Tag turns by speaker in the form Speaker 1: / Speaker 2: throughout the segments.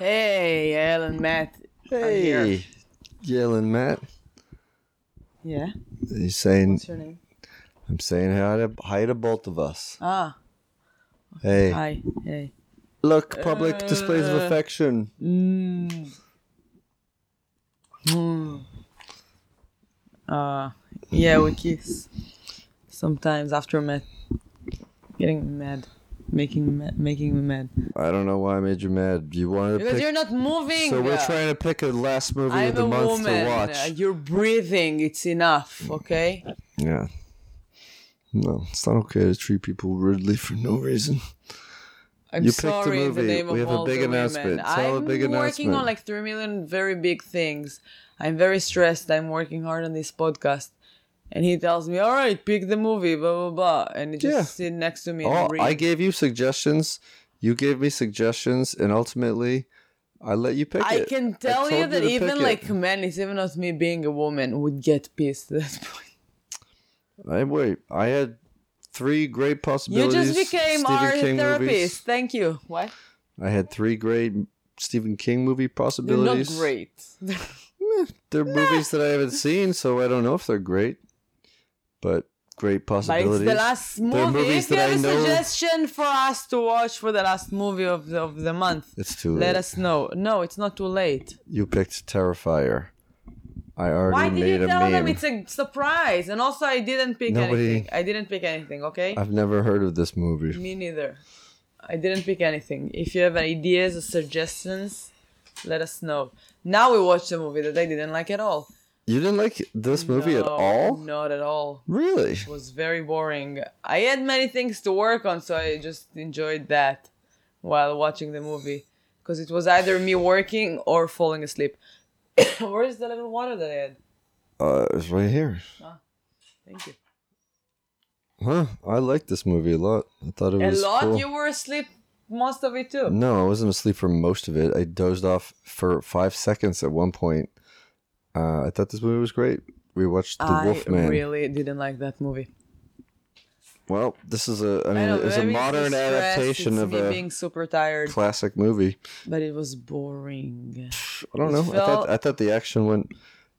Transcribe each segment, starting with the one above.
Speaker 1: Hey, Alan, Matt.
Speaker 2: Hey, yelling Matt.
Speaker 1: Yeah.
Speaker 2: He's saying,
Speaker 1: What's your name?
Speaker 2: I'm saying hi to, hi to both of us.
Speaker 1: Ah,
Speaker 2: Hey,
Speaker 1: hi. Hey.
Speaker 2: look, public displays of
Speaker 1: Uh,
Speaker 2: affection.
Speaker 1: Mm. Mm. Uh, yeah, we kiss. Sometimes after met, getting mad, making me mad, making me mad.
Speaker 2: I don't know why I made you mad. You wanted to
Speaker 1: Because
Speaker 2: pick.
Speaker 1: you're not moving.
Speaker 2: So we're trying to pick a last movie
Speaker 1: I'm
Speaker 2: of the
Speaker 1: a
Speaker 2: month
Speaker 1: woman.
Speaker 2: to watch.
Speaker 1: You're breathing. It's enough. Okay.
Speaker 2: Yeah. No, it's not okay to treat people rudely for no reason.
Speaker 1: I'm
Speaker 2: You picked a
Speaker 1: sorry in the
Speaker 2: movie.
Speaker 1: name
Speaker 2: We
Speaker 1: of
Speaker 2: have a
Speaker 1: all
Speaker 2: big
Speaker 1: the
Speaker 2: announcement.
Speaker 1: women.
Speaker 2: Tell a
Speaker 1: I'm
Speaker 2: big
Speaker 1: working
Speaker 2: announcement.
Speaker 1: on like three million very big things. I'm very stressed. I'm working hard on this podcast. And he tells me, all right, pick the movie, blah, blah, blah. And he just
Speaker 2: Yeah.
Speaker 1: sit next to me
Speaker 2: Oh,
Speaker 1: and read.
Speaker 2: I gave you suggestions. You gave me suggestions, and ultimately, I let you pick
Speaker 1: I
Speaker 2: it.
Speaker 1: can tell you that
Speaker 2: to
Speaker 1: even
Speaker 2: pick it.
Speaker 1: like men, it's even not me being a woman, would get pissed at that point.
Speaker 2: I wait. I had three great possibilities.
Speaker 1: You just became
Speaker 2: Stephen
Speaker 1: our
Speaker 2: King
Speaker 1: therapist.
Speaker 2: movies.
Speaker 1: Thank you. What?
Speaker 2: I had three great Stephen King movie
Speaker 1: You're not
Speaker 2: possibilities.
Speaker 1: great.
Speaker 2: Eh, they're movies that I haven't seen, so I don't know if they're great. But great possibilities.
Speaker 1: the last movie.
Speaker 2: movies
Speaker 1: If you have
Speaker 2: I
Speaker 1: a
Speaker 2: know-
Speaker 1: suggestion for us to watch for the last movie of the, of the month,
Speaker 2: It's too late.
Speaker 1: let us know. No, it's not too late.
Speaker 2: You picked Terrifier. I already
Speaker 1: Why did
Speaker 2: made
Speaker 1: you tell them it's a surprise? And also, I didn't pick
Speaker 2: Nobody-
Speaker 1: anything. I didn't pick anything. Okay.
Speaker 2: I've never heard of this movie.
Speaker 1: Me neither. I didn't pick anything. If you have ideas or suggestions, let us know. Now we watched a movie that I didn't like at all.
Speaker 2: You didn't like this movie at all?
Speaker 1: Not at all.
Speaker 2: Really?
Speaker 1: It was very boring. I had many things to work on, so I just enjoyed that while watching the movie. Because it was either me working or falling asleep. Where is the little water that I had?
Speaker 2: Uh, it's right here.
Speaker 1: Ah, Thank you.
Speaker 2: Huh? I liked this movie a lot. I thought it was
Speaker 1: A
Speaker 2: was
Speaker 1: lot?
Speaker 2: cool.
Speaker 1: You were asleep most of it too.
Speaker 2: No, I wasn't asleep for most of it. I dozed off for five seconds at one point. Uh, I thought this movie was great. We watched The Wolfman.
Speaker 1: I
Speaker 2: Wolfman.
Speaker 1: really didn't like that movie.
Speaker 2: Well, this is a. I mean, it's a modern adaptation of a
Speaker 1: being super tired,
Speaker 2: classic movie.
Speaker 1: but it was boring.
Speaker 2: I don't
Speaker 1: It
Speaker 2: know. I thought I thought the action went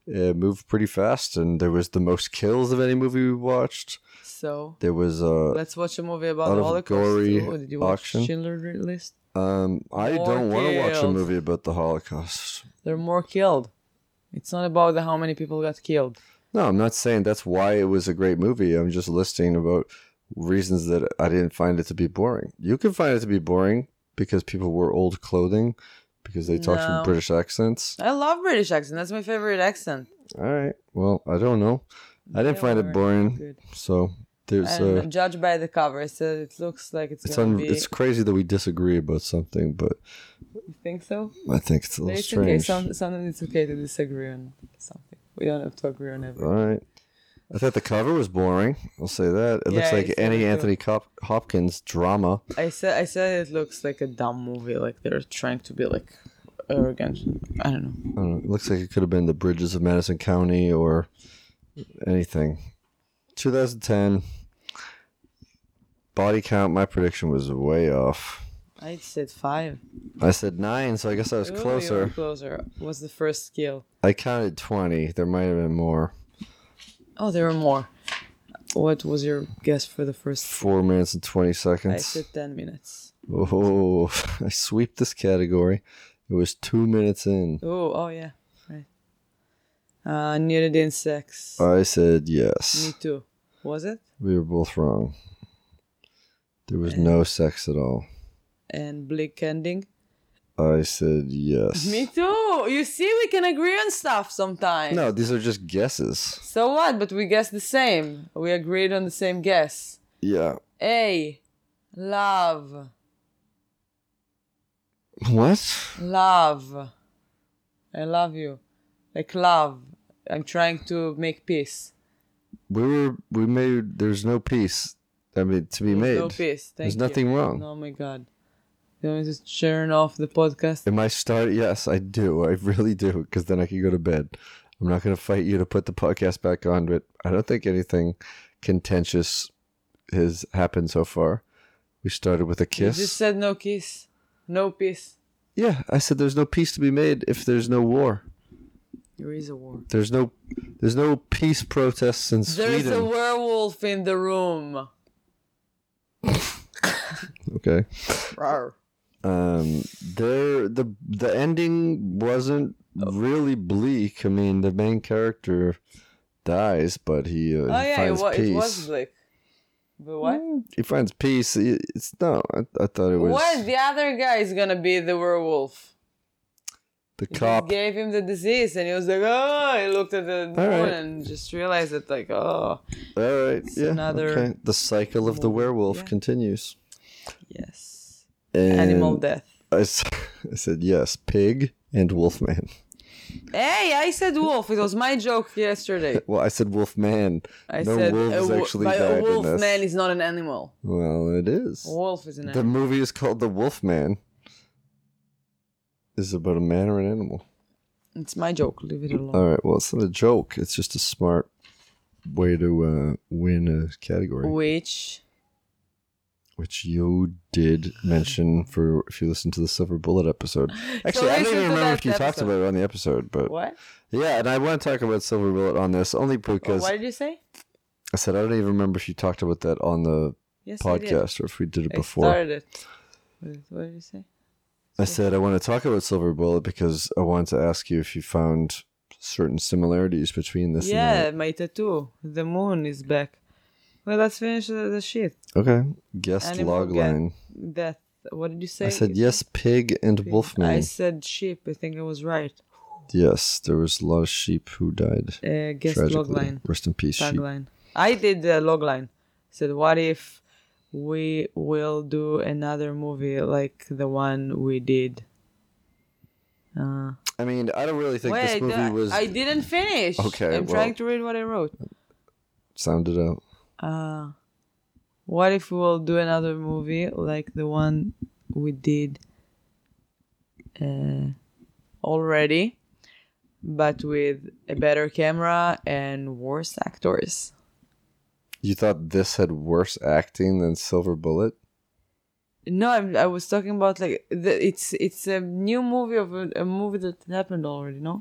Speaker 2: uh, moved pretty fast, and there was the most kills of any movie we watched.
Speaker 1: So
Speaker 2: There was uh,
Speaker 1: let's watch a movie about the Holocaust.
Speaker 2: gory
Speaker 1: too. Did you watch. Schindler's List?
Speaker 2: um, I
Speaker 1: More
Speaker 2: don't want to watch a movie about the Holocaust.
Speaker 1: They're more killed. It's not about the how many people got killed.
Speaker 2: No, I'm not saying that's why it was a great movie. I'm just listing about reasons that I didn't find it to be boring. You can find it to be boring because people wore old clothing, because they talked
Speaker 1: No.
Speaker 2: with British accents.
Speaker 1: I love British accent. That's my favorite accent.
Speaker 2: All right. Well, I don't know. I didn't
Speaker 1: They
Speaker 2: find it boring. So there's
Speaker 1: And
Speaker 2: uh,
Speaker 1: judge by the cover. Said it looks like it's,
Speaker 2: it's un-
Speaker 1: be.
Speaker 2: it's crazy that we disagree about something, but
Speaker 1: You think so?
Speaker 2: I think it's a little
Speaker 1: it's okay.
Speaker 2: strange.
Speaker 1: Some, sometimes it's okay to disagree on something. We don't have to agree on everything.
Speaker 2: All right. I thought the cover was boring. I'll say that. It
Speaker 1: Yeah,
Speaker 2: looks like any. Anthony Cop- Hopkins drama.
Speaker 1: I said I said it looks like a dumb movie. Like they're trying to be like arrogant. I don't know.
Speaker 2: I don't know. It looks like it could have been the Bridges of Madison County or anything. 2010. Body count, my prediction was way off.
Speaker 1: I said five.
Speaker 2: I said nine, so I guess I was
Speaker 1: Ooh,
Speaker 2: closer.
Speaker 1: closer. Was the first skill?
Speaker 2: I counted 20. There might have been more.
Speaker 1: Oh, there were more. What was your guess for the first?
Speaker 2: Four minutes and 20 seconds.
Speaker 1: I said ten minutes.
Speaker 2: Oh, I sweep this category. It was two minutes in.
Speaker 1: Oh, oh yeah, right. Uh, and sex.
Speaker 2: I said yes.
Speaker 1: Me too. Was it?
Speaker 2: We were both wrong. There was no sex at all.
Speaker 1: And bleak ending.
Speaker 2: I said yes.
Speaker 1: Me too. You see, we can agree on stuff sometimes.
Speaker 2: No, these are just guesses.
Speaker 1: So what? But we guessed the same. We agreed on the same guess.
Speaker 2: Yeah.
Speaker 1: A. Love.
Speaker 2: What?
Speaker 1: Love. I love you. Like love. I'm trying to make peace.
Speaker 2: We were we made there's no peace. I mean to be made.
Speaker 1: No peace. Thank
Speaker 2: There's
Speaker 1: you.
Speaker 2: nothing wrong.
Speaker 1: Oh my god. You want me to off the podcast?
Speaker 2: Am I start? Yes, I do. I really do, because then I can go to bed. I'm not going to fight you to put the podcast back on, but I don't think anything contentious has happened so far. We started with a kiss.
Speaker 1: You just said no kiss, no peace.
Speaker 2: Yeah, I said there's no peace to be made if there's no war.
Speaker 1: There is a war.
Speaker 2: There's no there's no peace protests in Sweden.
Speaker 1: There's a werewolf in the room.
Speaker 2: okay.
Speaker 1: Rawr.
Speaker 2: Um there the the ending wasn't really bleak. I mean, the main character dies, but he, uh,
Speaker 1: Oh yeah, it
Speaker 2: finds
Speaker 1: was,
Speaker 2: peace.
Speaker 1: it was Blake. But what?
Speaker 2: He finds peace. It's no, I, I thought it was
Speaker 1: What? The other guy is gonna be the werewolf.
Speaker 2: the
Speaker 1: He
Speaker 2: cop.
Speaker 1: gave him the disease, and he was like, "Oh!" He looked at the moon
Speaker 2: right.
Speaker 1: and just realized that, like, "Oh,
Speaker 2: All right, yeah,
Speaker 1: another
Speaker 2: okay. The cycle of the werewolf
Speaker 1: yeah.
Speaker 2: continues.
Speaker 1: yes,
Speaker 2: And
Speaker 1: animal death."
Speaker 2: I, s- I said yes, pig and wolfman.
Speaker 1: Hey, I said wolf. It was my joke yesterday.
Speaker 2: Well, I said wolfman.
Speaker 1: I
Speaker 2: no
Speaker 1: said
Speaker 2: wolves
Speaker 1: a, wo-
Speaker 2: actually
Speaker 1: but
Speaker 2: died
Speaker 1: a wolf
Speaker 2: in this.
Speaker 1: man is not an animal.
Speaker 2: Well, it is.
Speaker 1: A wolf is an
Speaker 2: The
Speaker 1: animal.
Speaker 2: movie is called The Wolfman. Is it about a man or an animal?
Speaker 1: It's my joke. Leave it alone.
Speaker 2: All right. Well, it's not a joke. It's just a smart way to uh, win a category,
Speaker 1: Which
Speaker 2: which you did mention for if you listen to the Silver Bullet episode. Actually, I don't even remember if you talked about it on the episode, but
Speaker 1: what?
Speaker 2: yeah. And I want to talk about Silver Bullet on this only oh, because
Speaker 1: what did you say?
Speaker 2: I said I don't even remember if you talked about that on the
Speaker 1: Yes,
Speaker 2: podcast or if we did it
Speaker 1: I
Speaker 2: before.
Speaker 1: started it. What did- you say?
Speaker 2: I said I want to talk about Silver Bullet because I wanted to ask you if you found certain similarities between this
Speaker 1: Yeah, my tattoo. The moon is back. Well, let's finish the, the shit.
Speaker 2: Okay. Guest
Speaker 1: Animal
Speaker 2: logline.
Speaker 1: Death. What did you say?
Speaker 2: I said yes, pig and
Speaker 1: Pig.
Speaker 2: wolfman.
Speaker 1: I said sheep. I think I was right.
Speaker 2: Yes, there was a lot of sheep who died.
Speaker 1: Uh, guess
Speaker 2: tragically.
Speaker 1: logline.
Speaker 2: Rest in peace, sheep.
Speaker 1: Tagline. I did the logline. Said, what if we will do another movie like the one we did? Uh,
Speaker 2: I mean, I don't really think
Speaker 1: wait,
Speaker 2: this movie
Speaker 1: I-
Speaker 2: was
Speaker 1: I didn't finish.
Speaker 2: Okay,
Speaker 1: I'm
Speaker 2: well-
Speaker 1: trying to read what I wrote.
Speaker 2: sounded out.
Speaker 1: Uh, what if we will do another movie like the one we did uh, already, but with a better camera and worse actors?
Speaker 2: You thought this had worse acting than Silver Bullet?
Speaker 1: No, I'm, I was talking about like the, it's it's a new movie of a, a movie that happened already. No,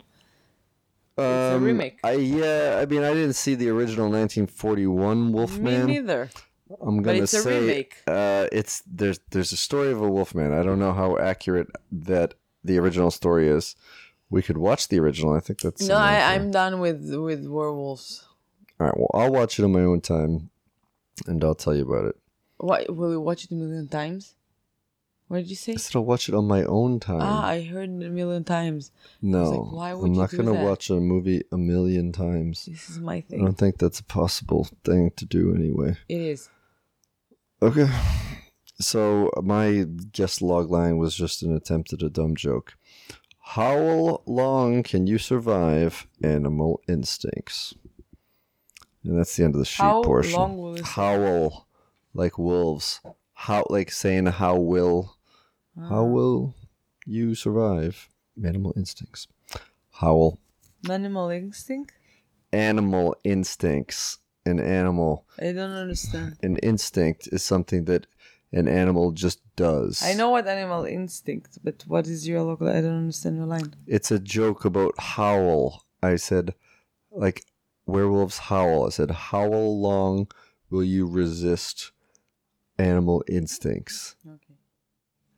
Speaker 1: It's a
Speaker 2: Um,
Speaker 1: remake.
Speaker 2: I yeah, I mean, I didn't see the original 1941 Wolfman.
Speaker 1: me neither.
Speaker 2: I'm gonna
Speaker 1: it's a
Speaker 2: say
Speaker 1: remake.
Speaker 2: Uh, it's there's there's a story of a wolfman. I don't know how accurate that the original story is. We could watch the original. I think that's
Speaker 1: No, I. I'm done with with werewolves.
Speaker 2: all right. Well, I'll watch it on my own time, and I'll tell you about it.
Speaker 1: Why will we watch it a million times? What did you say?
Speaker 2: I said I'll watch it on my own time.
Speaker 1: Ah, I heard it a million times.
Speaker 2: no,
Speaker 1: like, why would
Speaker 2: I'm not gonna
Speaker 1: that?
Speaker 2: watch a movie a million times.
Speaker 1: This is my thing.
Speaker 2: I don't think that's a possible thing to do anyway.
Speaker 1: It is.
Speaker 2: Okay. So my guest log line was just an attempt at a dumb joke. How long can you survive animal instincts? And that's the end of the sheet
Speaker 1: How
Speaker 2: portion.
Speaker 1: long will it?
Speaker 2: Howl like wolves. How like saying how will how
Speaker 1: Ah.
Speaker 2: will you survive? Animal instincts. Howl.
Speaker 1: Animal instinct?
Speaker 2: Animal instincts. An animal.
Speaker 1: I don't understand.
Speaker 2: An instinct is something that an animal just does.
Speaker 1: I know what animal instinct, but what is your local? I don't understand your line.
Speaker 2: It's a joke about howl. I said, like, werewolves howl. I said, how long will you resist animal instincts?
Speaker 1: Okay,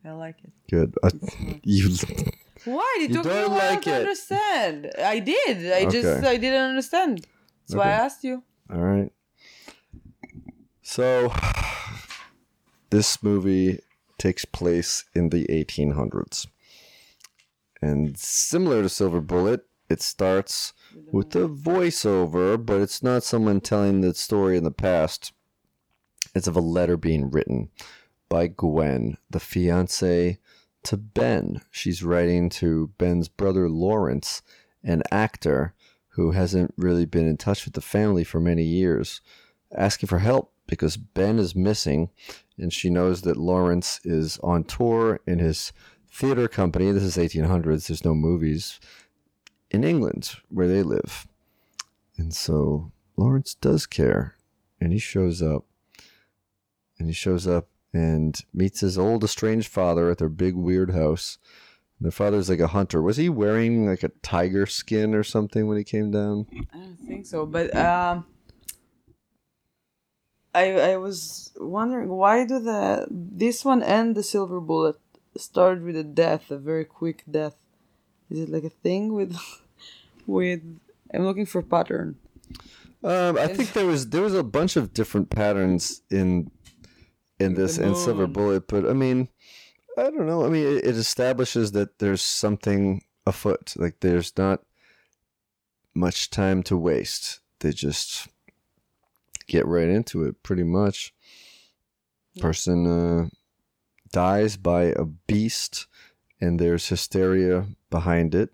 Speaker 1: I like it.
Speaker 2: Good. I, you.
Speaker 1: Why? It
Speaker 2: You
Speaker 1: took me a
Speaker 2: don't
Speaker 1: while
Speaker 2: like
Speaker 1: to
Speaker 2: it.
Speaker 1: understand. I did. I just I didn't understand. That's why I asked you.
Speaker 2: All right. So, this movie takes place in the 1800s. And similar to Silver Bullet, it starts with a voiceover, but it's not someone telling the story in the past. It's of a letter being written by Gwen, the fiance to Ben. She's writing to Ben's brother Lawrence, an actor who hasn't really been in touch with the family for many years, asking for help because Ben is missing, and she knows that Lawrence is on tour in his theater company. This is 1800s. There's no movies in England where they live. And so Lawrence does care and he shows up and he shows up and meets his old estranged father at their big weird house. Their father's like a hunter. Was he wearing like a tiger skin or something when he came down?
Speaker 1: I don't think so, but um, I I was wondering why do the this one and the silver bullet start with a death, a very quick death. Is it like a thing with with? I'm looking for pattern.
Speaker 2: Um, I think there was there was a bunch of different patterns in in this and Silver. Bullet, but I mean, I don't know. I mean, it, it establishes that there's something afoot. Like there's not much time to waste. They just get right into it, pretty much. Person uh, dies by a beast, and there's hysteria behind it,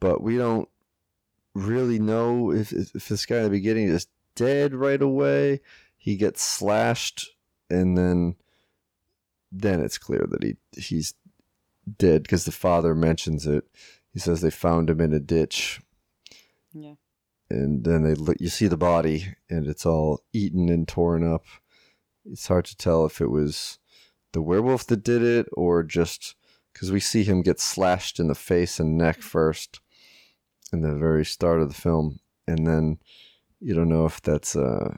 Speaker 2: but we don't really know if if, if this guy in the beginning is dead right away. He gets slashed, and then then it's clear that he he's dead because the father mentions it. He says they found him in a ditch,
Speaker 1: Yeah.
Speaker 2: and then they look. You see the body, and it's all eaten and torn up. It's hard to tell if it was the werewolf that did it or just because we see him get slashed in the face and neck first in the very start of the film, and then you don't know if that's uh,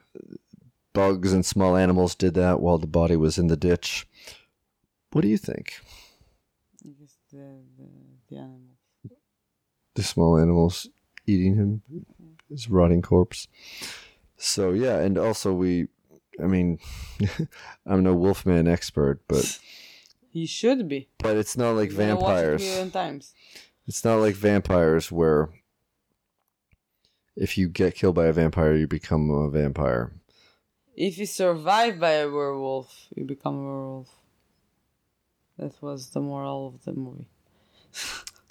Speaker 2: bugs and small animals did that while the body was in the ditch. What do you think?
Speaker 1: I guess the the, the animal.
Speaker 2: The small animals eating him, his rotting corpse. So yeah, and also we, I mean, I'm no Wolfman expert, but
Speaker 1: He should be.
Speaker 2: but it's not like
Speaker 1: You're gonna watch it
Speaker 2: vampires.
Speaker 1: times.
Speaker 2: It's not like vampires where if you get killed by a vampire, you become a vampire.
Speaker 1: If you survive by a werewolf, you become a werewolf. That was the moral of the movie.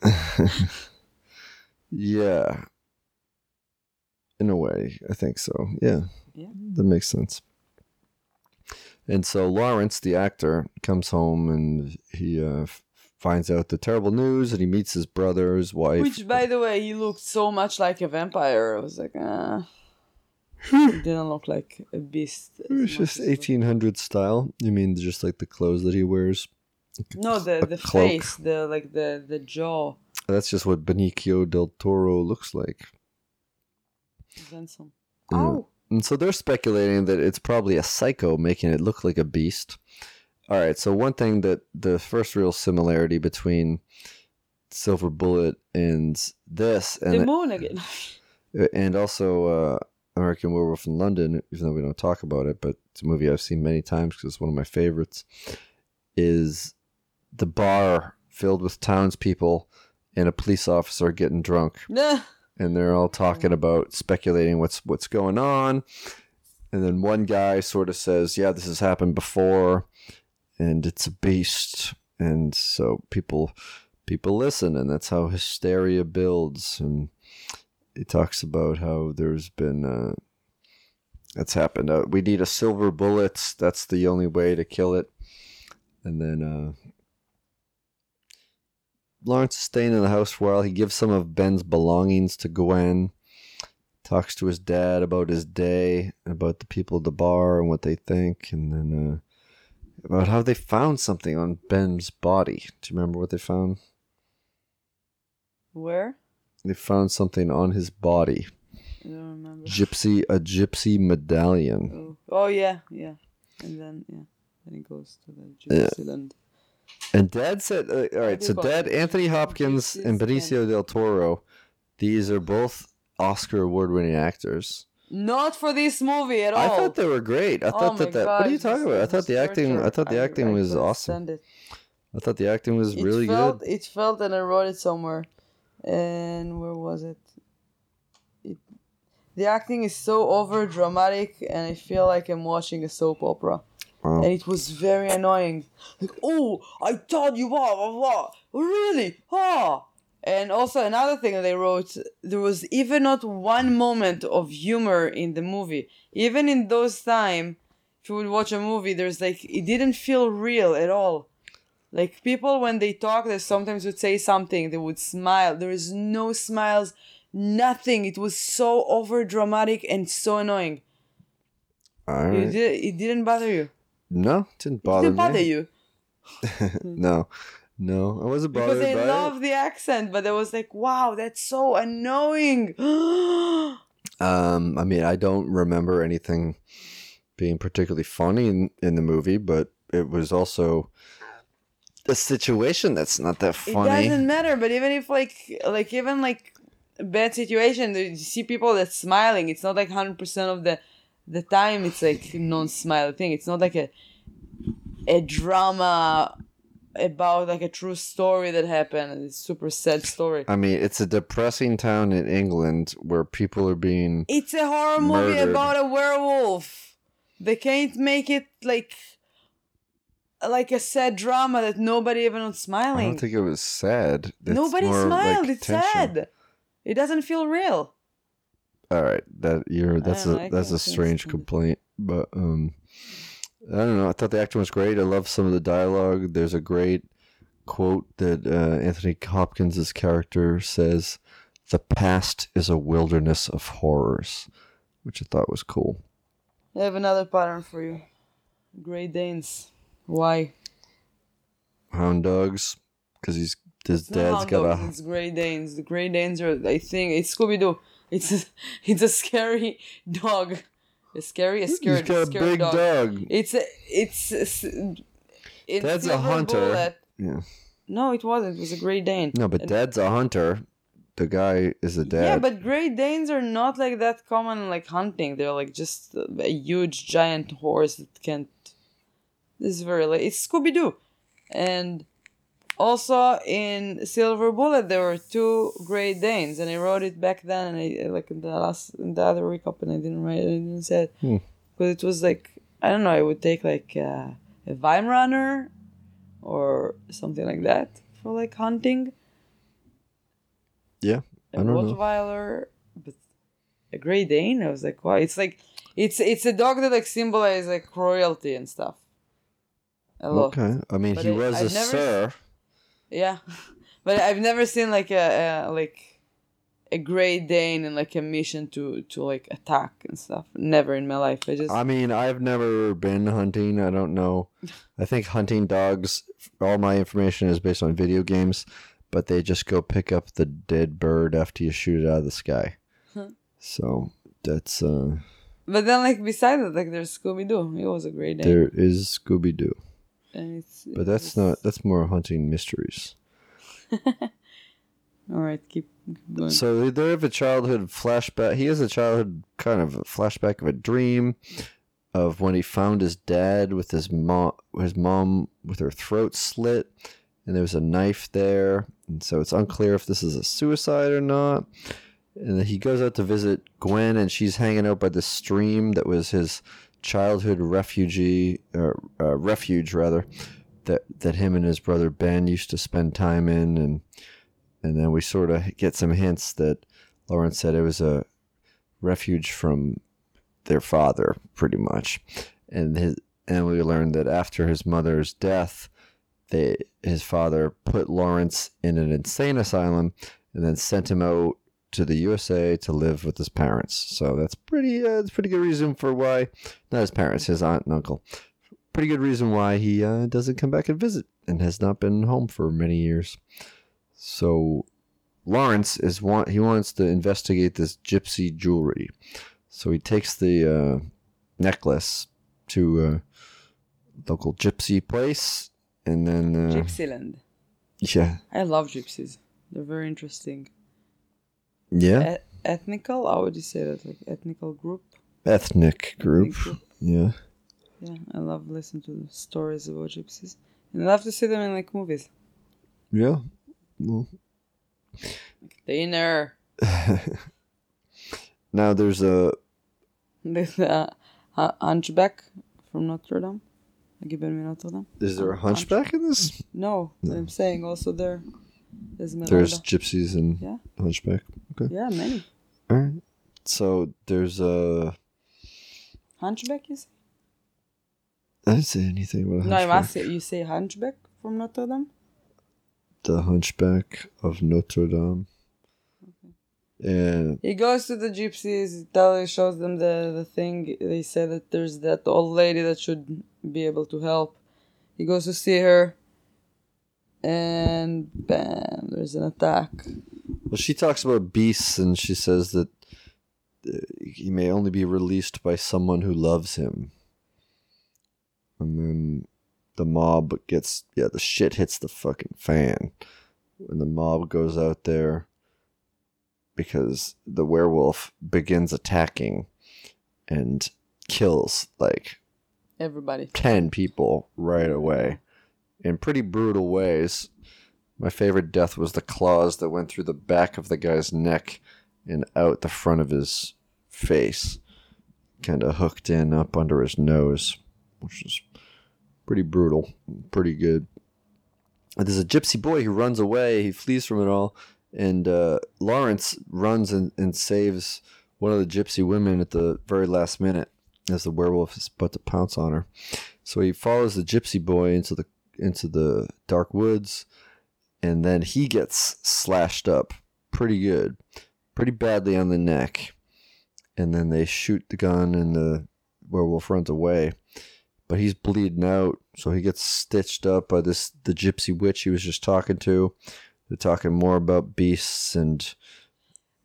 Speaker 2: Yeah. In a way, I think so. Yeah.
Speaker 1: Yeah.
Speaker 2: That makes sense. And so Lawrence, the actor, comes home and he uh, f- finds out the terrible news and he meets his brother, his wife.
Speaker 1: Which, by the way, he looked so much like a vampire. I was like, ah. Didn't look like a beast. as
Speaker 2: it's
Speaker 1: much
Speaker 2: just 1800 style. You mean just like the clothes that he wears?
Speaker 1: No, the the
Speaker 2: cloak.
Speaker 1: face, the like the the jaw.
Speaker 2: That's just what Benicio del Toro looks like.
Speaker 1: Handsome.
Speaker 2: Yeah.
Speaker 1: Oh,
Speaker 2: And so they're speculating that it's probably a psycho making it look like a beast. All right, so one thing that the first real similarity between Silver Bullet and this
Speaker 1: the
Speaker 2: and
Speaker 1: moon again.
Speaker 2: and also uh, American Werewolf in London, even though we don't talk about it, but it's a movie I've seen many times because it's one of my favorites, is the bar filled with townspeople and a police officer getting drunk.
Speaker 1: Nah.
Speaker 2: and they're all talking mm. about speculating what's what's going on. And then one guy sort of says yeah this has happened before and it's a beast. And so people people listen and that's how hysteria builds. And he talks about how there's been uh that's happened uh, we need a silver bullet that's the only way to kill it and then uh Lawrence is staying in the house for a while. He gives some of Ben's belongings to Gwen. Talks to his dad about his day, about the people at the bar and what they think, and then uh, about how they found something on Ben's body. Do you remember what they found?
Speaker 1: Where?
Speaker 2: They found something on his body.
Speaker 1: I don't remember.
Speaker 2: Gypsy, a gypsy medallion.
Speaker 1: Oh, oh yeah, yeah. And then yeah, then he goes to the. Gypsy land.
Speaker 2: And Dad said, uh, all right, so Dad, Anthony Hopkins and Benicio del Toro, these are both Oscar award winning actors.
Speaker 1: Not for this movie at all.
Speaker 2: I thought they were great. I
Speaker 1: Oh
Speaker 2: thought that, that what are you talking about? I thought the acting I thought the acting was awesome. I thought the acting was
Speaker 1: It
Speaker 2: really
Speaker 1: felt,
Speaker 2: good.
Speaker 1: It felt, and I wrote it somewhere. And where was it? It, the acting is so over dramatic, and I feel like I'm watching a soap opera.
Speaker 2: Wow.
Speaker 1: And it was very annoying. Like, oh, I told you blah blah blah. Really? Ah. And also another thing that they wrote, there was even not one moment of humor in the movie. Even in those time, if you would watch a movie, there's like it didn't feel real at all. Like people when they talk, they sometimes would say something, they would smile. There is no smiles, nothing. It was so over dramatic and so annoying.
Speaker 2: All
Speaker 1: It, did, it didn't bother you.
Speaker 2: No, didn't
Speaker 1: It
Speaker 2: bother
Speaker 1: didn't bother
Speaker 2: me.
Speaker 1: you.
Speaker 2: no, no, I wasn't
Speaker 1: Because
Speaker 2: bothered
Speaker 1: I
Speaker 2: by
Speaker 1: love
Speaker 2: it.
Speaker 1: the accent, but I was like, wow, that's so annoying.
Speaker 2: Um, I mean, I don't remember anything being particularly funny in, in the movie, but it was also a situation that's not that funny.
Speaker 1: it doesn't matter, but even if like like even like bad situation, you see people that's smiling. It's not like hundred percent of the the time. It's like non-smile thing. It's not like a a drama about like a true story that happened. It's super sad story.
Speaker 2: I mean, it's a depressing town in England where people are being.
Speaker 1: It's a horror movie about a werewolf. They can't make it like like a sad drama that nobody even was smiling.
Speaker 2: I don't think it was sad. It's
Speaker 1: nobody
Speaker 2: more
Speaker 1: smiled.
Speaker 2: like
Speaker 1: it's
Speaker 2: tension.
Speaker 1: sad. It doesn't feel real.
Speaker 2: All right, that you're that's a
Speaker 1: know,
Speaker 2: that's a strange complaint, but um, I don't know. I thought the acting was great. I love some of the dialogue. There's a great quote that uh, Anthony Hopkins' character says, "The past is a wilderness of horrors," which I thought was cool.
Speaker 1: I have another pattern for you. Great Danes. Why?
Speaker 2: Hound dogs, because he's his
Speaker 1: It's
Speaker 2: dad's got
Speaker 1: dogs,
Speaker 2: a
Speaker 1: It's Great Danes. The Great Danes are, I think, it's Scooby Doo. It's a, it's a scary dog. A scary, a
Speaker 2: he's
Speaker 1: scared,
Speaker 2: got a
Speaker 1: scared
Speaker 2: big
Speaker 1: dog.
Speaker 2: dog.
Speaker 1: It's a, it's. A, s- in
Speaker 2: Dad's a hunter.
Speaker 1: Bullet-
Speaker 2: Yeah,
Speaker 1: No, it wasn't. It was a Great Dane.
Speaker 2: no, but
Speaker 1: And-
Speaker 2: dad's a hunter. The guy is a dad.
Speaker 1: Yeah, but Great Danes are not like that common like hunting. They're like just a, a huge giant horse that can't. This is very like it's Scooby Doo, and also in Silver Bullet there were two Great Danes, and I wrote it back then, and I like in the last in the other recap, and I didn't write it, I didn't say it,
Speaker 2: Hmm.
Speaker 1: but it was like I don't know. It would take like uh, a Runner or something like that for like hunting
Speaker 2: yeah, I don't know.
Speaker 1: Rottweiler, but a Great Dane. I was like, wow, it's like it's it's a dog that like symbolizes like royalty and stuff. Lot,
Speaker 2: Okay, I mean,
Speaker 1: But
Speaker 2: he
Speaker 1: I-
Speaker 2: was
Speaker 1: I've
Speaker 2: a sir.
Speaker 1: yeah, but I've never seen like a, a like a Great Dane in like a mission to to like attack and stuff. Never in my life. I just
Speaker 2: I mean, I've never been hunting. I don't know. I think hunting dogs, all my information is based on video games, but they just go pick up the dead bird after you shoot it out of the sky.
Speaker 1: Huh.
Speaker 2: So that's, uh,
Speaker 1: but then like beside it, like there's Scooby Doo. He was a Great Dane,
Speaker 2: there is Scooby Doo.
Speaker 1: It's
Speaker 2: But that's
Speaker 1: it's-
Speaker 2: not, that's more hunting mysteries.
Speaker 1: all right. Keep, going.
Speaker 2: So they have a childhood flashback. He has a childhood kind of a flashback of a dream of when he found his dad with his mom, his mom with her throat slit, and there was a knife there. And so it's unclear if this is a suicide or not. And then he goes out to visit Gwen, and she's hanging out by the stream that was his childhood refugee, uh, uh, refuge rather, that that him and his brother Ben used to spend time in, and and then we sort of get some hints that Lawrence said it was a refuge from their father, pretty much, and his and we learned that after his mother's death, they his father put Lawrence in an insane asylum and then sent him out to the USA to live with his parents. So that's pretty uh, that's pretty good reason for why not his parents, his aunt and uncle. Pretty good reason why he uh, doesn't come back and visit and has not been home for many years. So Lawrence is want he wants to investigate this gypsy jewelry. So he takes the uh, necklace to a local gypsy place, and then uh,
Speaker 1: Gypsyland.
Speaker 2: yeah,
Speaker 1: I love gypsies. They're very interesting.
Speaker 2: Yeah,
Speaker 1: E- ethnical? How would you say that? Like ethnical group?
Speaker 2: ethnic group,
Speaker 1: Ethnic group.
Speaker 2: yeah.
Speaker 1: Yeah, I love listening to stories about gypsies. And I love to see them in like movies.
Speaker 2: Yeah. Well,
Speaker 1: Dinner.
Speaker 2: now there's a
Speaker 1: There's uh, Hu- Hunchback from Notre Dame. Gibbon Notre Dame.
Speaker 2: is there a hunchback in this?
Speaker 1: No, I'm saying also there. There's
Speaker 2: There's gypsies and
Speaker 1: Yeah.
Speaker 2: hunchback. Okay.
Speaker 1: Yeah, many.
Speaker 2: All right. So there's a.
Speaker 1: Hunchback, you say?
Speaker 2: I didn't say anything about
Speaker 1: No, I'm
Speaker 2: hunchback.
Speaker 1: asking. You say Hunchback from Notre Dame?
Speaker 2: The Hunchback of Notre Dame. And
Speaker 1: He goes to the gypsies, he tell, shows them the, the thing. They say that there's that old lady that should be able to help. He goes to see her, and bam, there's an attack.
Speaker 2: well, she talks about beasts, and she says that uh, he may only be released by someone who loves him. And then the mob gets yeah, the shit hits the fucking fan when the mob goes out there because the werewolf begins attacking and kills like
Speaker 1: Everybody.
Speaker 2: 10 people right away in pretty brutal ways. My favorite death was the claws that went through the back of the guy's neck and out the front of his face, kind of hooked in up under his nose, which is pretty brutal, pretty good. There's a gypsy boy who runs away, he flees from it all, and uh, Lawrence runs and, and saves one of the gypsy women at the very last minute as the werewolf is about to pounce on her. So he follows the gypsy boy into the into the dark woods, and then he gets slashed up pretty good, pretty badly on the neck, and then they shoot the gun, and the werewolf runs away. But he's bleeding out, so he gets stitched up by this the gypsy witch he was just talking to. They're talking more about beasts and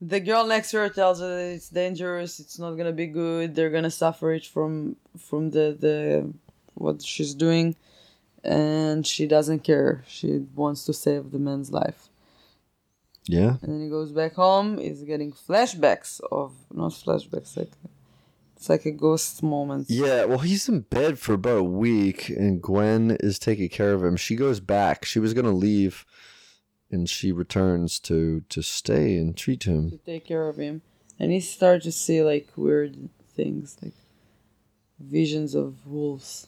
Speaker 1: The girl next to her tells her it's dangerous. It's not gonna be good. They're gonna suffer it from from the the what she's doing, and she doesn't care. She wants to save the man's life.
Speaker 2: yeah,
Speaker 1: And then he goes back home. He's getting flashbacks of not flashbacks like it's like a ghost moment.
Speaker 2: Yeah, well, he's in bed for about a week, and Gwen is taking care of him. She goes back. She was gonna leave, and she returns to to stay and treat him.
Speaker 1: to take care of him, and he starts to see like weird things, like visions of wolves.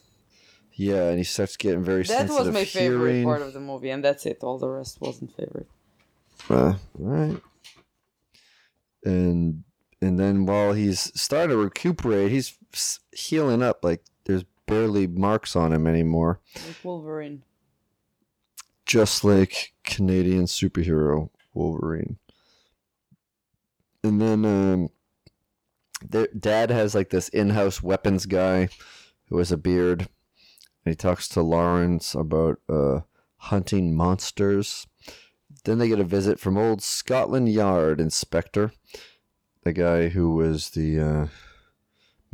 Speaker 2: Yeah, and he starts getting very
Speaker 1: That
Speaker 2: sensitive That
Speaker 1: was my favorite part of the movie, and that's it. All the rest wasn't favorite.
Speaker 2: Uh, right. And and then while he's starting to recuperate, he's healing up. Like there's barely marks on him anymore.
Speaker 1: Like Wolverine.
Speaker 2: just like Canadian superhero Wolverine. And then um, their dad has like this in-house weapons guy who has a beard, and he talks to Lawrence about uh, hunting monsters. Then they get a visit from old Scotland Yard inspector, the guy who was the uh,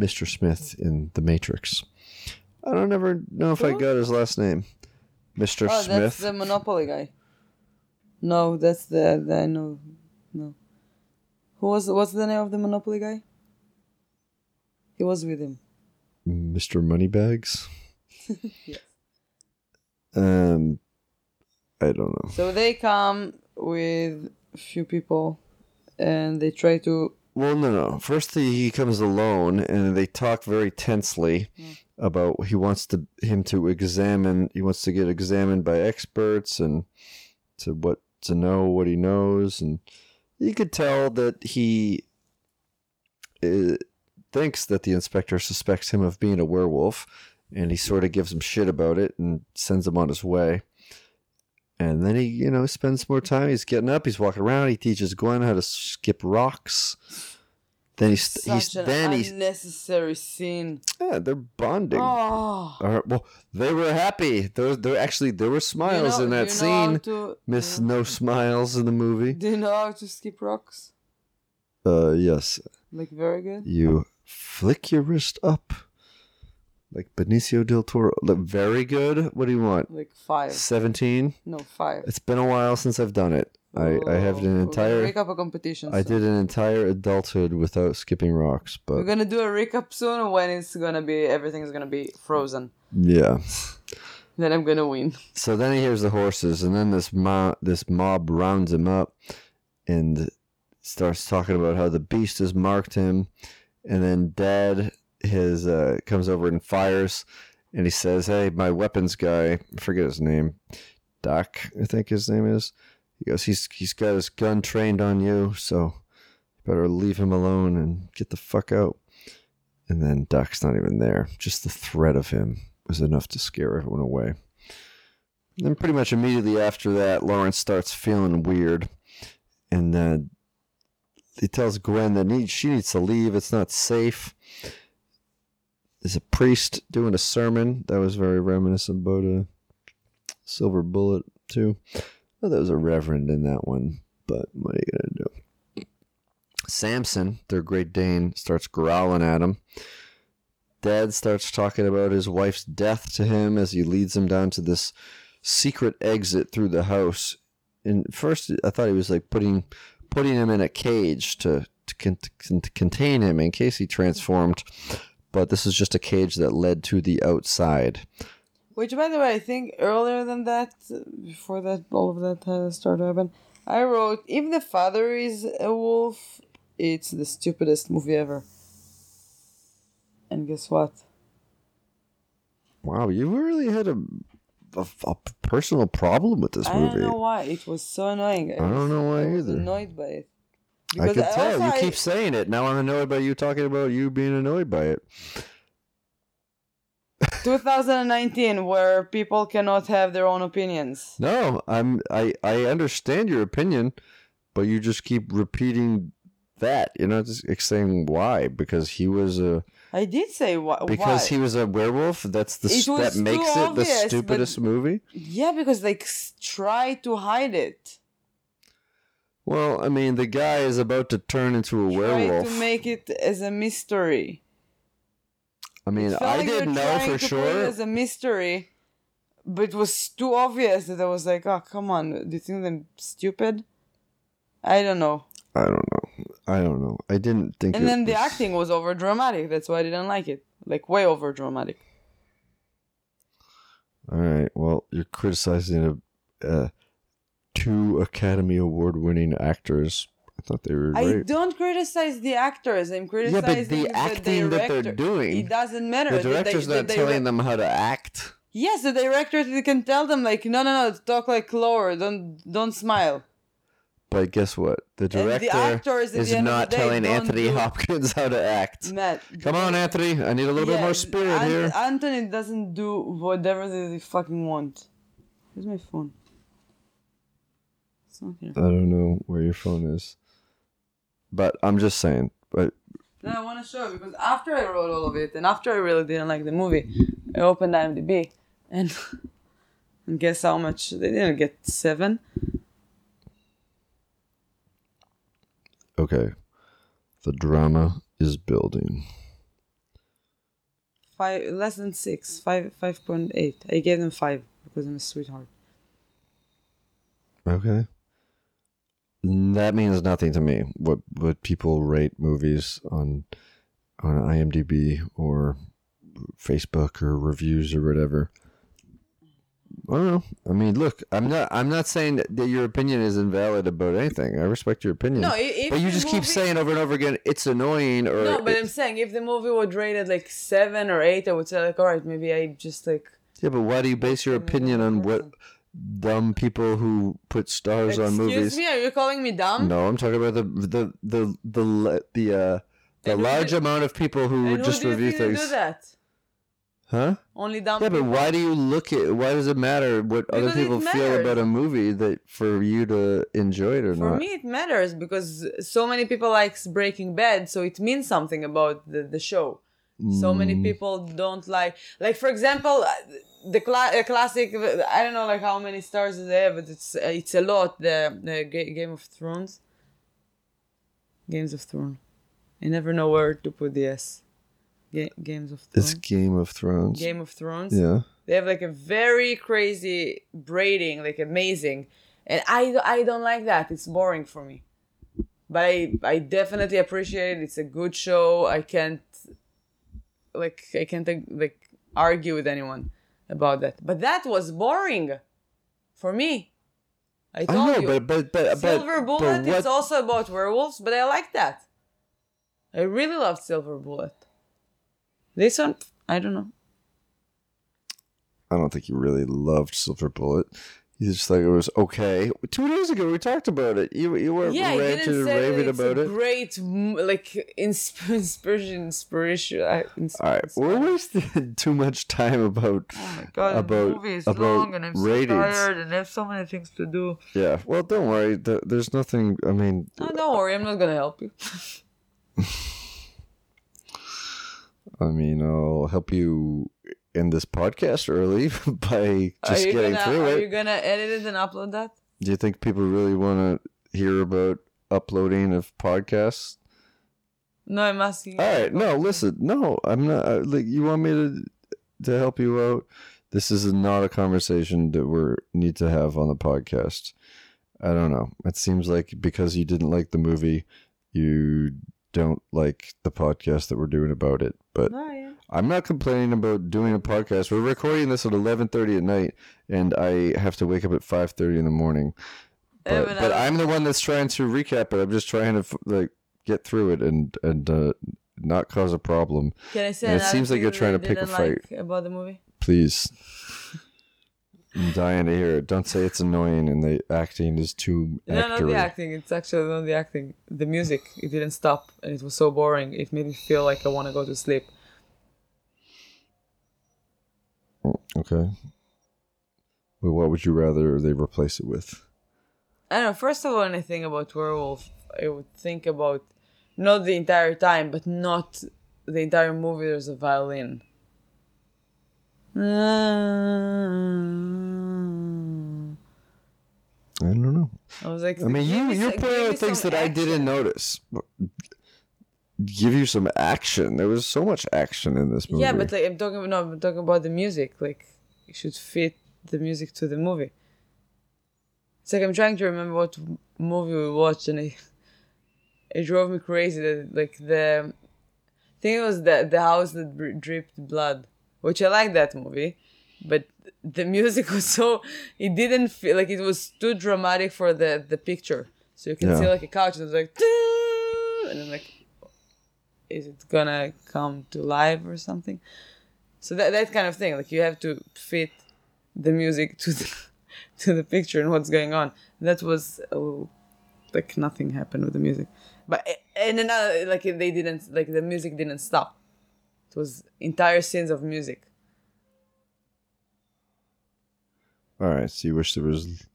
Speaker 2: Mr. Smith in The Matrix. I don't ever know if I got his last name. Mr.
Speaker 1: Oh,
Speaker 2: Smith.
Speaker 1: that's the Monopoly guy. No, that's the, the I know. No. Who was what's the name of the Monopoly guy? He was with him.
Speaker 2: Mr. Moneybags.
Speaker 1: Yes.
Speaker 2: Um, I don't know.
Speaker 1: So they come with a few people, and they try to.
Speaker 2: Well, no, no. First, he comes alone, and they talk very tensely about he wants to him to examine. He wants to get examined by experts and to what to know what he knows, and you could tell that he uh, thinks that the inspector suspects him of being a werewolf, and he sort of gives him shit about it and sends him on his way. And then he, you know, spends more time. He's getting up. He's walking around. He teaches Gwen how to skip rocks. Then he's he's
Speaker 1: Such an
Speaker 2: then he's
Speaker 1: unnecessary scene.
Speaker 2: yeah, they're bonding.
Speaker 1: Oh.
Speaker 2: All right, well, they were happy. There, there actually there were smiles in that
Speaker 1: you know how
Speaker 2: scene.
Speaker 1: to-
Speaker 2: Miss
Speaker 1: you know-
Speaker 2: No Smiles in the movie.
Speaker 1: Do you know how to skip rocks?
Speaker 2: Uh, yes,
Speaker 1: Like very good.
Speaker 2: you flick your wrist up, like Benicio del Toro. Look, very good. What do you want?
Speaker 1: Like five.
Speaker 2: Seventeen.
Speaker 1: No, five.
Speaker 2: It's been a while since I've done it. I, I oh, have an
Speaker 1: Oh, we're gonna
Speaker 2: entire.
Speaker 1: Up a competition.
Speaker 2: I
Speaker 1: soon.
Speaker 2: did an entire adulthood without skipping rocks, but We're
Speaker 1: gonna do a recap soon when it's gonna be everything's gonna be frozen.
Speaker 2: yeah.
Speaker 1: Then I'm gonna win.
Speaker 2: So then he hears the horses, and then this mob, this mob rounds him up, and starts talking about how the beast has marked him, and then Dad his uh, comes over and fires, and he says, "Hey, my weapons guy, I forget his name, Doc, I think his name is." He goes, "He's he's got his gun trained on you, so better leave him alone and get the fuck out." And then Doc's not even there. Just the threat of him was enough to scare everyone away. Then pretty much immediately after that, Lawrence starts feeling weird, and uh, he tells Gwen that need, she needs to leave. It's not safe. There's a priest doing a sermon that was very reminiscent about a silver bullet too. Well, there was a reverend in that one, but what are you gonna do? Samson, their Great Dane, starts growling at him. Dad starts talking about his wife's death to him as he leads him down to this secret exit through the house. And first, I thought he was like putting putting him in a cage to to, con- to contain him in case he transformed. But this is just a cage that led to the outside.
Speaker 1: Which, by the way, I think earlier than that, before that, all of that uh, started happening, I wrote, if the father is a wolf, it's the stupidest movie ever. And guess what?
Speaker 2: Wow, you really had a, a, a personal problem with this
Speaker 1: I
Speaker 2: movie.
Speaker 1: I don't know why. It was so annoying.
Speaker 2: I don't know why
Speaker 1: I was
Speaker 2: either.
Speaker 1: annoyed by it.
Speaker 2: I can tell. You
Speaker 1: I-
Speaker 2: keep saying it. Now I'm annoyed by you talking about you being annoyed by it.
Speaker 1: 2019, where people cannot have their own opinions.
Speaker 2: No, I'm I I understand your opinion, but you just keep repeating that. You're not just saying why because he was a
Speaker 1: I did say why.
Speaker 2: because
Speaker 1: why.
Speaker 2: he was a werewolf. That's the
Speaker 1: It
Speaker 2: that makes it
Speaker 1: obvious,
Speaker 2: the
Speaker 1: but-
Speaker 2: stupidest movie.
Speaker 1: Yeah, because they try to hide it.
Speaker 2: Well, I mean, the guy is about to turn into a
Speaker 1: Try
Speaker 2: werewolf.
Speaker 1: to make it as a mystery.
Speaker 2: I mean, I
Speaker 1: like
Speaker 2: didn't know for
Speaker 1: to put it
Speaker 2: sure.
Speaker 1: as a mystery, but it was too obvious that I was like, "Oh, come on! Do you think I'm stupid?" I don't know.
Speaker 2: I don't know. I don't know. I didn't think.
Speaker 1: And then the acting was over dramatic. That's why I didn't like it. Like way over dramatic.
Speaker 2: All right. Well, you're criticizing a, uh, two Academy Award winning actors. I thought they were Great.
Speaker 1: I don't criticize the actors. I'm criticizing Yeah,
Speaker 2: but the
Speaker 1: the
Speaker 2: acting that they're doing.
Speaker 1: It doesn't matter.
Speaker 2: The director's
Speaker 1: the,
Speaker 2: not telling them how to act.
Speaker 1: Yes, the director they can tell them like, no, no, no, talk like lower. Don't don't smile.
Speaker 2: But guess what? The
Speaker 1: the
Speaker 2: director
Speaker 1: at
Speaker 2: is
Speaker 1: the
Speaker 2: not
Speaker 1: day
Speaker 2: telling Anthony Hopkins how to act.
Speaker 1: Matt,
Speaker 2: Come on, Anthony. I need a little bit more spirit
Speaker 1: Ant-
Speaker 2: here.
Speaker 1: Anthony doesn't do whatever they fucking want. Where's my phone? It's not here.
Speaker 2: I don't know where your phone is. But I'm just saying. But
Speaker 1: No, I want to show because after I wrote all of it and after I really didn't like the movie, I opened IMDb and and guess how much they didn't get seven.
Speaker 2: okay. The drama is building.
Speaker 1: Five less than six. Five five point eight. I gave them five because I'm a sweetheart.
Speaker 2: Okay. That means nothing to me. What what people rate movies on on IMDb or Facebook or reviews or whatever. I don't know. I mean, look, I'm not I'm not saying that your opinion is invalid about anything. I respect your opinion.
Speaker 1: No, if
Speaker 2: but you just keep saying over and over again it's annoying or
Speaker 1: No, but I'm saying if the movie was rated like seven or eight, I would say like, all right, maybe I just like
Speaker 2: Yeah, but why do you base your opinion on what. Dumb people who put stars on movies.
Speaker 1: Excuse me, are you calling me dumb?
Speaker 2: No, I'm talking about the the the the the uh, the
Speaker 1: And
Speaker 2: large
Speaker 1: did-
Speaker 2: amount of people who
Speaker 1: who
Speaker 2: just review things.
Speaker 1: do that?
Speaker 2: Huh?
Speaker 1: Only dumb
Speaker 2: Yeah, but
Speaker 1: people.
Speaker 2: why do you look at? Why does it matter what other
Speaker 1: Because it
Speaker 2: people feel about a movie that for you to enjoy it or
Speaker 1: For
Speaker 2: not?
Speaker 1: For me, it matters because so many people likes Breaking Bad, so it means something about the, the show. So many
Speaker 2: Mm,
Speaker 1: people don't like, like for example, uh, the uh, classic. I don't know like how many stars they have, but it's uh, it's a lot. The, the Ga- Game of Thrones, Games of Thrones. I never know where to put the S. Ga- Games of thrones It's.
Speaker 2: Game of Thrones.
Speaker 1: Game of Thrones.
Speaker 2: yeah.
Speaker 1: They have like a very crazy braiding, like amazing, and I I don't like that. It's boring for me. But I I definitely appreciate it. It's a good show. I can't like I can't like argue with anyone about that. But that was boring for me. I
Speaker 2: I
Speaker 1: told
Speaker 2: know,
Speaker 1: you.
Speaker 2: but but but
Speaker 1: Silver
Speaker 2: but,
Speaker 1: Bullet.
Speaker 2: but what?
Speaker 1: It's also about werewolves, but I like that. I really loved Silver Bullet. This one, I don't know.
Speaker 2: I don't think you really loved Silver Bullet. You just like it was okay. Two days ago we talked about it. You you were
Speaker 1: Yeah, I
Speaker 2: ranting
Speaker 1: didn't
Speaker 2: and
Speaker 1: say that
Speaker 2: raving
Speaker 1: it's
Speaker 2: about
Speaker 1: a
Speaker 2: it.
Speaker 1: great, like insp- inspiration, inspiration. uh, ins-
Speaker 2: All right, we're wasting too much time about.
Speaker 1: Oh my god, the
Speaker 2: about-
Speaker 1: movie is
Speaker 2: about
Speaker 1: long and I'm so
Speaker 2: ratings.
Speaker 1: tired and I have so many things to do.
Speaker 2: Yeah, well, don't worry. There's nothing. I mean,
Speaker 1: Oh, don't worry, I'm not gonna help you.
Speaker 2: I mean, I'll help you end this podcast early by just getting
Speaker 1: gonna,
Speaker 2: through
Speaker 1: Are
Speaker 2: it.
Speaker 1: Are you gonna edit it and upload that?
Speaker 2: Do you think people really want to hear about uploading of podcasts?
Speaker 1: No, I'm asking.
Speaker 2: All right, no, listen, no, I'm not. Uh, like, you want me to to help you out? This is not a conversation that we need to have on the podcast. I don't know. It seems like because you didn't like the movie, you don't like the podcast that we're doing about it. But
Speaker 1: No.
Speaker 2: I'm not complaining about doing a podcast. We're recording this at 11:30 at night, and I have to wake up at 5:30 in the morning. But,
Speaker 1: but
Speaker 2: I'm the one that's trying to recap it. I'm just trying to like get through it and and uh, not cause a problem.
Speaker 1: Can I say
Speaker 2: And it seems like you're trying to pick a fight.
Speaker 1: like about the movie?
Speaker 2: Please. I'm dying to hear it. Don't say it's annoying and the acting is too
Speaker 1: No, not the acting. It's actually not the acting. The music. It didn't stop, and it was so boring. It made me feel like I want to go to sleep.
Speaker 2: Okay. But what would you rather they replace it with?
Speaker 1: I don't know. First of all, when I think about werewolf, I would think about not the entire time, but not the entire movie. There's a violin.
Speaker 2: I don't know.
Speaker 1: I was like,
Speaker 2: I mean, you you put out things that I didn't notice. Give you some action. There was so much action in this movie.
Speaker 1: Yeah, but like I'm talking no, I'm talking about the music. Like it should fit the music to the movie. It's like I'm trying to remember what movie we watched, and it it drove me crazy. That like the I think it was the the house that dripped blood, which I like that movie, but the music was so it didn't feel like it was too dramatic for the the picture. So you can
Speaker 2: Yeah.
Speaker 1: see like a couch, and it's like, and I'm like, is it gonna come to life or something? So that that kind of thing, like you have to fit the music to the to the picture and what's going on. That was oh, like nothing happened with the music, but eh, and another uh, like they didn't like the music didn't stop. It was entire scenes of music.
Speaker 2: All right. So you wish there was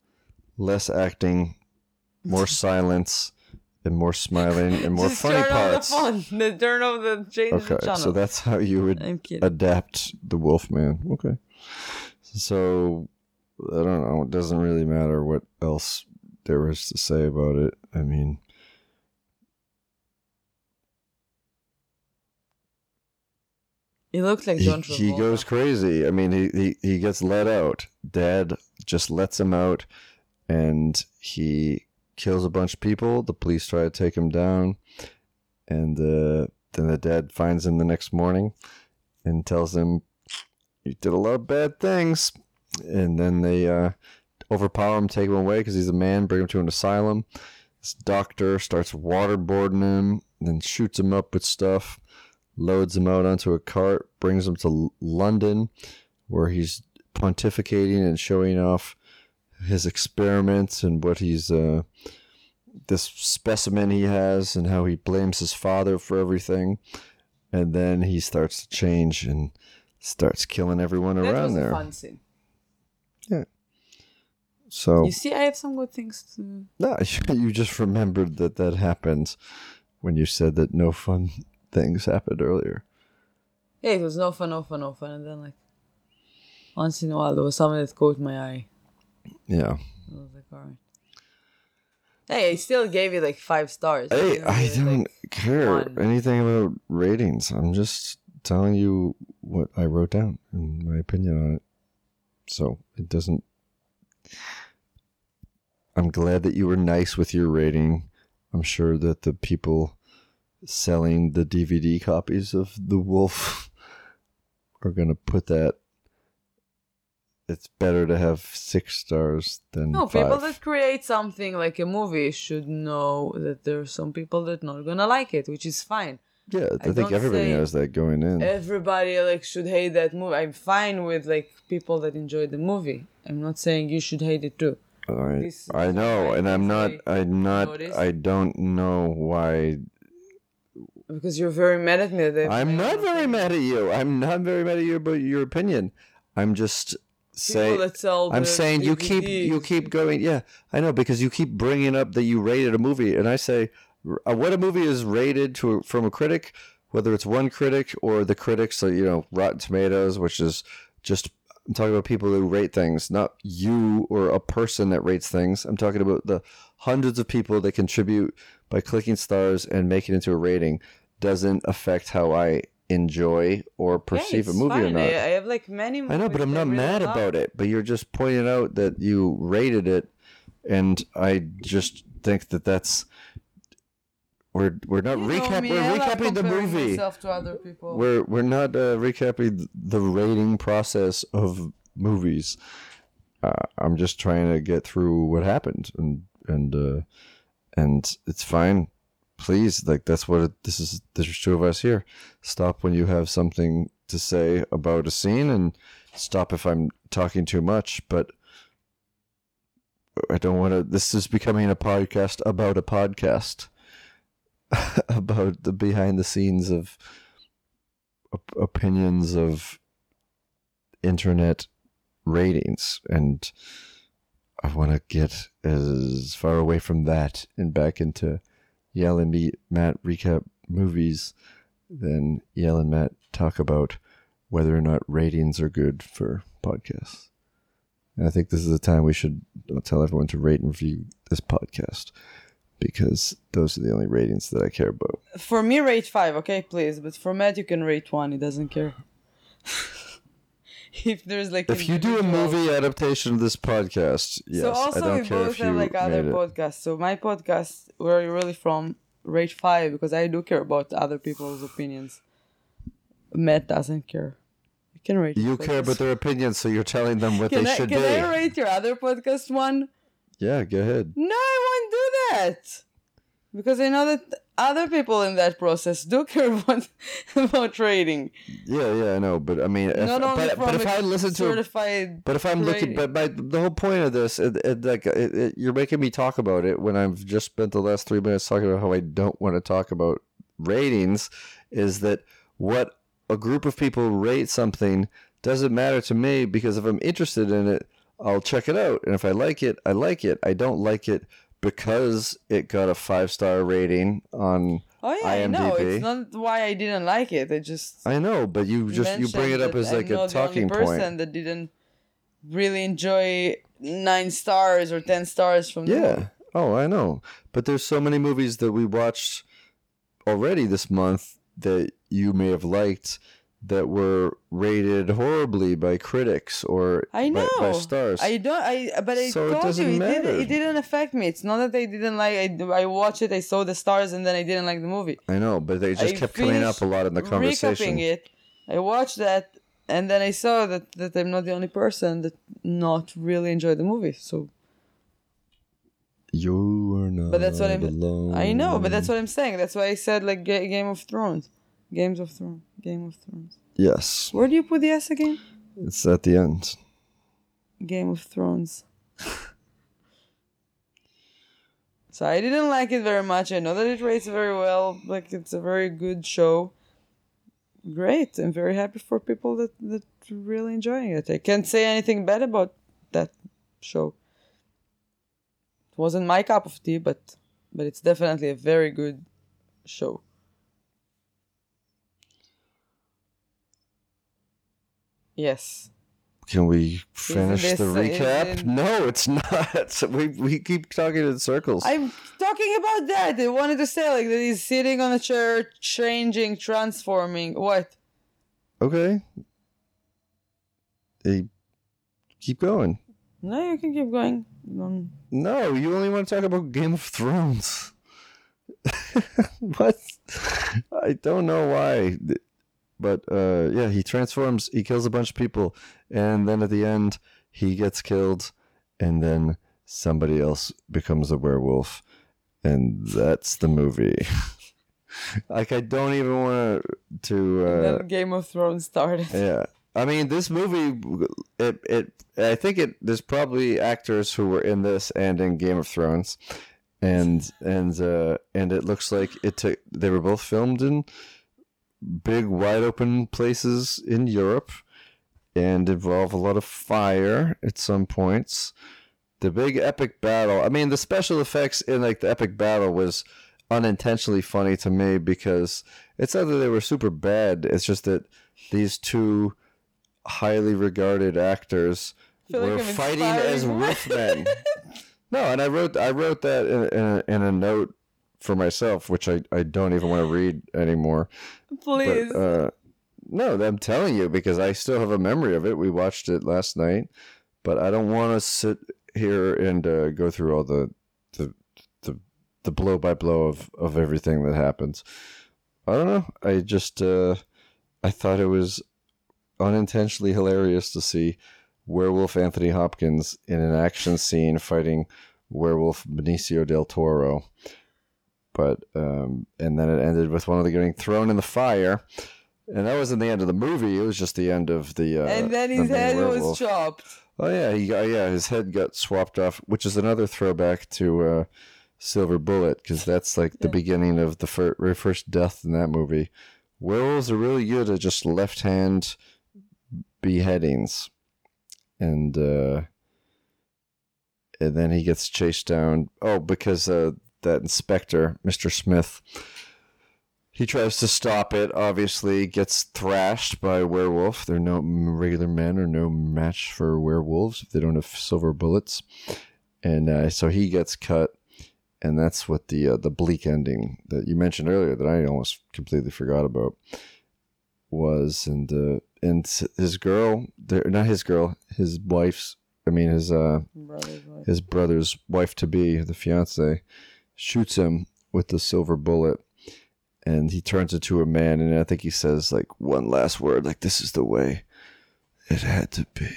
Speaker 2: less acting, more silence, and more smiling, and more
Speaker 1: Just
Speaker 2: funny
Speaker 1: turn
Speaker 2: parts.
Speaker 1: off the. The turn off the change the
Speaker 2: Okay,
Speaker 1: channel.
Speaker 2: so that's how you would adapt the Wolfman. Okay. So I don't know. It doesn't really matter what else there was to say about it. I mean,
Speaker 1: It looked like
Speaker 2: he,
Speaker 1: John
Speaker 2: he
Speaker 1: Travolta.
Speaker 2: goes crazy. I mean, he, he he gets let out. Dad just lets him out, and he kills a bunch of people. The police try to take him down, and uh, then the dad finds him the next morning, and tells him, "You did a lot of bad things." And then they uh, overpower him, take him away because he's a man, bring him to an asylum. This doctor starts waterboarding him, then shoots him up with stuff loads him out onto a cart, brings him to London, where he's pontificating and showing off his experiments and what he's uh, this specimen he has and how he blames his father for everything. And then he starts to change and starts killing everyone
Speaker 1: That
Speaker 2: around
Speaker 1: was
Speaker 2: there.
Speaker 1: a fun scene. Yeah.
Speaker 2: So
Speaker 1: You see, I have some good things to.
Speaker 2: no, you just remembered that that happened when you said that no fun things happened earlier.
Speaker 1: Yeah, it was no fun, no fun, no fun, and then like once in a while there was something that caught my eye.
Speaker 2: Yeah.
Speaker 1: I was like, alright. Hey, I still gave you like five stars.
Speaker 2: Hey,
Speaker 1: didn't
Speaker 2: I don't
Speaker 1: like,
Speaker 2: care
Speaker 1: one.
Speaker 2: anything about ratings. I'm just telling you what I wrote down and my opinion on it. So it doesn't. I'm glad that you were nice with your rating. I'm sure that the people selling the DVD copies of The Wolf are going to put that. It's better to have six stars than
Speaker 1: No,
Speaker 2: five.
Speaker 1: people that create something like a movie should know that there are some people that not gonna like it, which is fine.
Speaker 2: Yeah, I,
Speaker 1: I
Speaker 2: think everybody knows that going in.
Speaker 1: everybody like should hate that movie. I'm fine with like people that enjoy the movie. I'm not saying you should hate it too.
Speaker 2: I,
Speaker 1: this-
Speaker 2: I know, and I'm not. I'm not.
Speaker 1: noticed.
Speaker 2: I don't know why.
Speaker 1: Because you're very mad at me.
Speaker 2: I'm not very mad at you. I'm not very mad at you about your opinion. I'm just say. I'm saying you keep you keep going. Yeah, I know because you keep bringing up that you rated a movie, and I say uh, what a movie is rated to from a critic, whether it's one critic or the critics, so you know Rotten Tomatoes, which is just I'm talking about people who rate things, not you or a person that rates things. I'm talking about the hundreds of people that contribute by clicking stars and making it into a rating. Doesn't affect how I enjoy or perceive a movie or not.
Speaker 1: I, I have like many.
Speaker 2: I know, but I'm not mad about it. But you're just pointing out that you rated it, and I just think that that's we're we're not recap we're recapping the movie.
Speaker 1: To other people.
Speaker 2: We're we're not uh, recapping the rating process of movies. Uh, I'm just trying to get through what happened, and and uh, and it's fine. Please, like that's what it, this is. There's two of us here. Stop when you have something to say about a scene, and stop if I'm talking too much. But I don't want to. This is becoming a podcast about a podcast about the behind the scenes of op- opinions of internet ratings and I want to get as far away from that and back into Yael and Matt recap movies Then Yael and Matt talk about whether or not ratings are good for podcasts. And I think this is the time we should uh, tell everyone to rate and review this podcast because those are the only ratings that I care about.
Speaker 1: For me, rate five, okay, please. But for Matt, you can rate one. He doesn't care. if there's like.
Speaker 2: If you do a movie adaptation of this podcast, yes,
Speaker 1: so also
Speaker 2: I don't
Speaker 1: we
Speaker 2: care
Speaker 1: both have like other podcasts. So my podcast, where are you really from? Rate five because I do care about other people's opinions. Matt doesn't care. You can rate.
Speaker 2: You care about their opinions, so you're telling them what
Speaker 1: Can
Speaker 2: they
Speaker 1: I
Speaker 2: should
Speaker 1: can
Speaker 2: be.
Speaker 1: I rate your other podcast one?
Speaker 2: yeah, go ahead.
Speaker 1: No, I won't do that. Because I know that other people in that process do care about about trading.
Speaker 2: Yeah, yeah, I know, but I mean, if,
Speaker 1: Not only
Speaker 2: but, but if I listen to, but if I'm looking, but my, the whole point of this, it, it, like, it, it, you're making me talk about it when I've just spent the last three minutes talking about how I don't want to talk about ratings. Is that what a group of people rate something doesn't matter to me because if I'm interested in it, I'll check it out, and if I like it, I like it. I don't like it because it got a five star rating on.
Speaker 1: Oh yeah, I know.
Speaker 2: IMDb.
Speaker 1: It's not why I didn't like it. I just
Speaker 2: I know, but you just you bring it up as like
Speaker 1: I'm
Speaker 2: a
Speaker 1: not the only
Speaker 2: talking
Speaker 1: person
Speaker 2: point.
Speaker 1: that didn't really enjoy nine stars or ten stars from.
Speaker 2: Yeah. Oh, I know. But there's so many movies that we watched already this month that you may have liked that were rated horribly by critics or
Speaker 1: I know.
Speaker 2: by, by stars.
Speaker 1: I don't. I but I
Speaker 2: So it
Speaker 1: told
Speaker 2: doesn't
Speaker 1: you it,
Speaker 2: matter.
Speaker 1: didn't, it didn't affect me. It's not that I didn't like. I I watched it. I saw the stars, and then I didn't like the movie.
Speaker 2: I know, but they just
Speaker 1: I
Speaker 2: kept coming up a lot in the conversation.
Speaker 1: Recapping it, I watched that, and then I saw that that I'm not the only person that not really enjoyed the movie. So
Speaker 2: You are not
Speaker 1: But that's what I'm-
Speaker 2: alone.
Speaker 1: I know, but that's what I'm saying. That's why I said like Ga- Game of Thrones, Games of Thrones, Game of Thrones.
Speaker 2: Yes.
Speaker 1: Where do you put the S again?
Speaker 2: It's at the end.
Speaker 1: Game of Thrones. so I didn't like it very much. I know that it rates very well. Like it's a very good show. Great. I'm very happy for people that that really enjoying it. I can't say anything bad about that show. It wasn't my cup of tea, but but it's definitely a very good show. Yes.
Speaker 2: Can we finish the recap?
Speaker 1: it-
Speaker 2: No, it's not. We we keep talking in circles.
Speaker 1: I'm talking about that. I wanted to say like that he's sitting on a chair, changing, transforming. What?
Speaker 2: Okay. Hey, keep going.
Speaker 1: No, you can keep going. Um,
Speaker 2: No, you only want to talk about Game of Thrones. what? I don't know why. But uh, yeah, he transforms, he kills a bunch of people, and then at the end, he gets killed, and then somebody else becomes a werewolf. And that's the movie. like I don't even want to. Uh,
Speaker 1: then Game of Thrones started.
Speaker 2: yeah, I mean this movie. It it. I think it. There's probably actors who were in this and in Game of Thrones, and and uh, and it looks like it took. They were both filmed in big, wide open places in Europe, and involve a lot of fire at some points. The big epic battle. I mean, the special effects in like the epic battle was unintentionally funny to me because it's not that they were super bad. It's just that these two highly regarded actors
Speaker 1: feel like
Speaker 2: were fighting as wolfmen. no, and I wrote I wrote that in, in, a, in a note for myself, which I, I don't even want to read anymore.
Speaker 1: Please.
Speaker 2: But, uh, no, I'm telling you because I still have a memory of it. We watched it last night, but I don't want to sit here and uh, go through all the the the the blow by blow of of everything that happens. I don't know. I just uh, I thought it was unintentionally hilarious to see werewolf Anthony Hopkins in an action scene fighting werewolf Benicio del Toro. But um, and then it ended with one of them getting thrown in the fire, and that wasn't the end of the movie. It was just the end of the. Uh,
Speaker 1: and then
Speaker 2: the
Speaker 1: his
Speaker 2: main
Speaker 1: head was chopped.
Speaker 2: Oh yeah, he got yeah his head got swapped off, which is another throwback to uh, Silver Bullet because that's like the
Speaker 1: Yeah.
Speaker 2: beginning of the fir- very first death in that movie. Werewolves are really good at just left hand beheadings, and uh, and then he gets chased down. Oh, because uh, that inspector, Mister Smith. He tries to stop it, obviously, gets thrashed by a werewolf. They're no regular men are no match for werewolves if they don't have silver bullets. And uh, so he gets cut, and that's what the uh, the bleak ending that you mentioned earlier that I almost completely forgot about was. And uh, and his girl, not his girl, his wife's, I mean his uh
Speaker 1: Brother's wife.
Speaker 2: his brother's wife to be, the fiance, shoots him with the silver bullet, and he turns into a man. And I think he says like one last word, like "This is the way it had to be."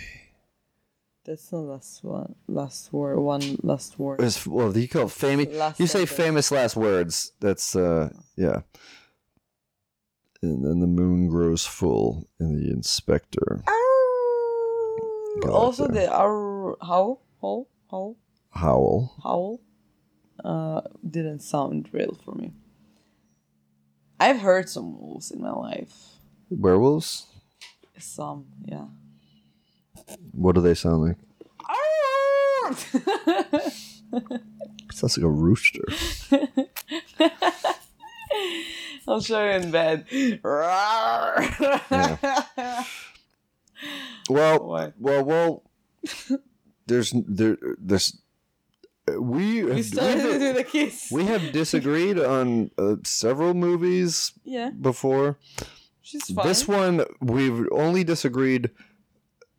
Speaker 1: That's the last one. Last word. One last word.
Speaker 2: It's, well, you call it famous. You say
Speaker 1: sentence.
Speaker 2: famous last words. That's uh, yeah. And then the moon grows full, and the inspector Got
Speaker 1: also, the our howl, howl, howl,
Speaker 2: howl.
Speaker 1: howl, uh, didn't sound real for me. I've heard some wolves in my life.
Speaker 2: Werewolves.
Speaker 1: Some, yeah.
Speaker 2: What do they sound like? Sounds like a rooster.
Speaker 1: I'll show you in bed.
Speaker 2: Well,
Speaker 1: What?
Speaker 2: well, well. There's there there's we
Speaker 1: we
Speaker 2: have,
Speaker 1: started
Speaker 2: we,
Speaker 1: do
Speaker 2: have,
Speaker 1: the kiss.
Speaker 2: we have disagreed on uh, several movies
Speaker 1: yeah,
Speaker 2: before.
Speaker 1: she's fine.
Speaker 2: This one we've only disagreed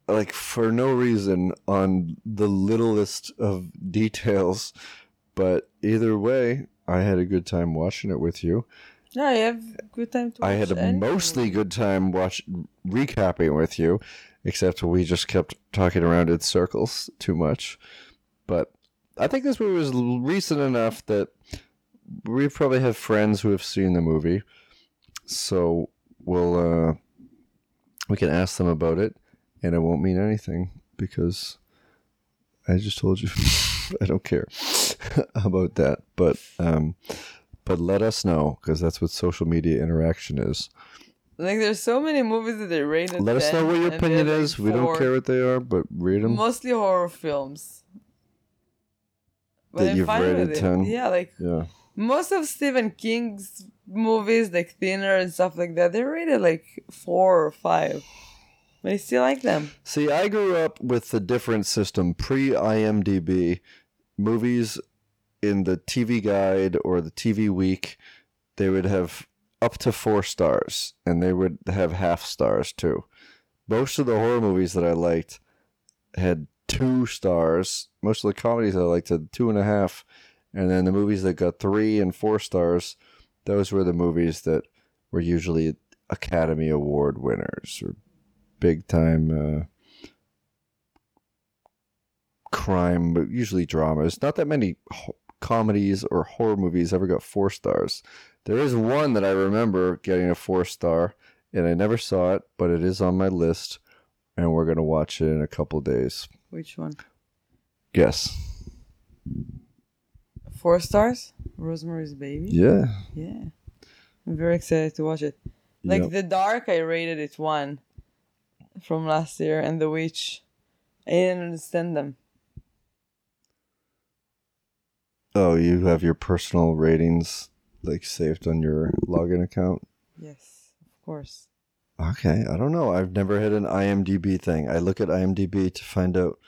Speaker 2: like for no reason on the littlest of details, but either way, I had a good time watching it with you.
Speaker 1: Yeah, you have good time to
Speaker 2: I had a mostly good time watch recapping with you, except we just kept talking around in circles too much. But I think this movie was recent enough that we probably have friends who have seen the movie, so we'll uh, we can ask them about it, and it won't mean anything because I just told you I don't care about that. But um, but let us know because that's what social media interaction is.
Speaker 1: Like, there's so many movies that they rated.
Speaker 2: Let us know what your opinion
Speaker 1: like,
Speaker 2: is. We don't care what they are, but read them.
Speaker 1: Mostly horror films. But
Speaker 2: That
Speaker 1: I'm
Speaker 2: you've
Speaker 1: fine with it.
Speaker 2: 10?
Speaker 1: Yeah, like
Speaker 2: Yeah.
Speaker 1: most of Stephen King's movies, like Thinner and stuff like that, they're rated like four or five. But I still like them.
Speaker 2: See, I grew up with a different system pre IMDb. Movies in the TV Guide or the TV Week, they would have up to four stars, and they would have half stars too. Most of the horror movies that I liked had two stars. Most of the comedies I liked had two and a half, and then the movies that got three and four stars, those were the movies that were usually Academy Award winners or big time uh, crime, but usually dramas. Not that many ho- comedies or horror movies ever got four stars. There is one that I remember getting a four star, and I never saw it, but it is on my list, and we're gonna watch it in a couple days.
Speaker 1: Which one?
Speaker 2: Yes.
Speaker 1: Four stars? Rosemary's Baby?
Speaker 2: Yeah.
Speaker 1: Yeah. I'm very excited to watch it. Like
Speaker 2: Yep.
Speaker 1: The Dark, I rated it one from last year, and The Witch, I didn't understand them.
Speaker 2: Oh, you have your personal ratings like saved on your login account.
Speaker 1: Yes, of course.
Speaker 2: Okay, I don't know. I've never had an IMDb thing. I look at IMDb to find out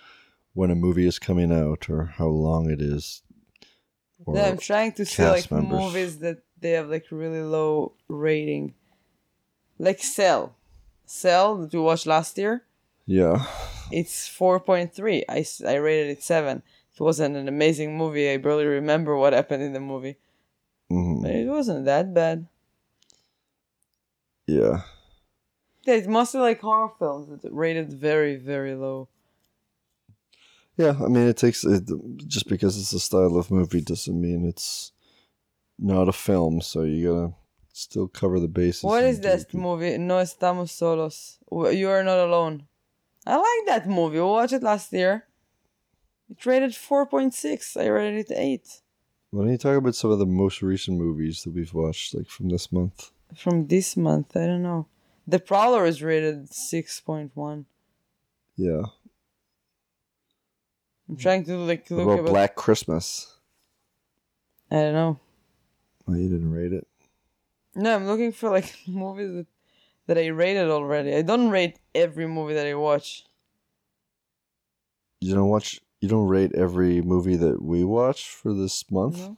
Speaker 2: when a movie is coming out or how long it is.
Speaker 1: Yeah, I'm trying to see like
Speaker 2: members.
Speaker 1: movies that they have like really low rating. Like Cell. Cell that we watched last year.
Speaker 2: yeah.
Speaker 1: It's 4.3. I, I rated it 7. It wasn't an amazing movie. I barely remember what happened in the movie.
Speaker 2: Mhm.
Speaker 1: But it wasn't that bad.
Speaker 2: Yeah.
Speaker 1: Yeah, it's mostly like horror films. It's rated very, very low.
Speaker 2: Yeah, I mean, it takes it, just because it's a style of movie doesn't mean it's not a film. So you gotta still cover the bases.
Speaker 1: What is
Speaker 2: and
Speaker 1: is that movie? No estamos solos. You are not alone. I like that movie. We watched it last year. It rated 4.6. I rated it 8.
Speaker 2: Why don't you talk about some of the most recent movies that we've watched, like from this month?
Speaker 1: From this month, I don't know. The Prowler is rated 6.1.
Speaker 2: Yeah.
Speaker 1: I'm trying to like
Speaker 2: What
Speaker 1: look
Speaker 2: about
Speaker 1: about.
Speaker 2: Black Christmas?
Speaker 1: I don't know.
Speaker 2: Oh, you didn't rate it.
Speaker 1: No, I'm looking for like movies that, that I rated already. I don't rate every movie that I watch.
Speaker 2: You don't watch. You don't rate every movie that we watch for this month.
Speaker 1: No.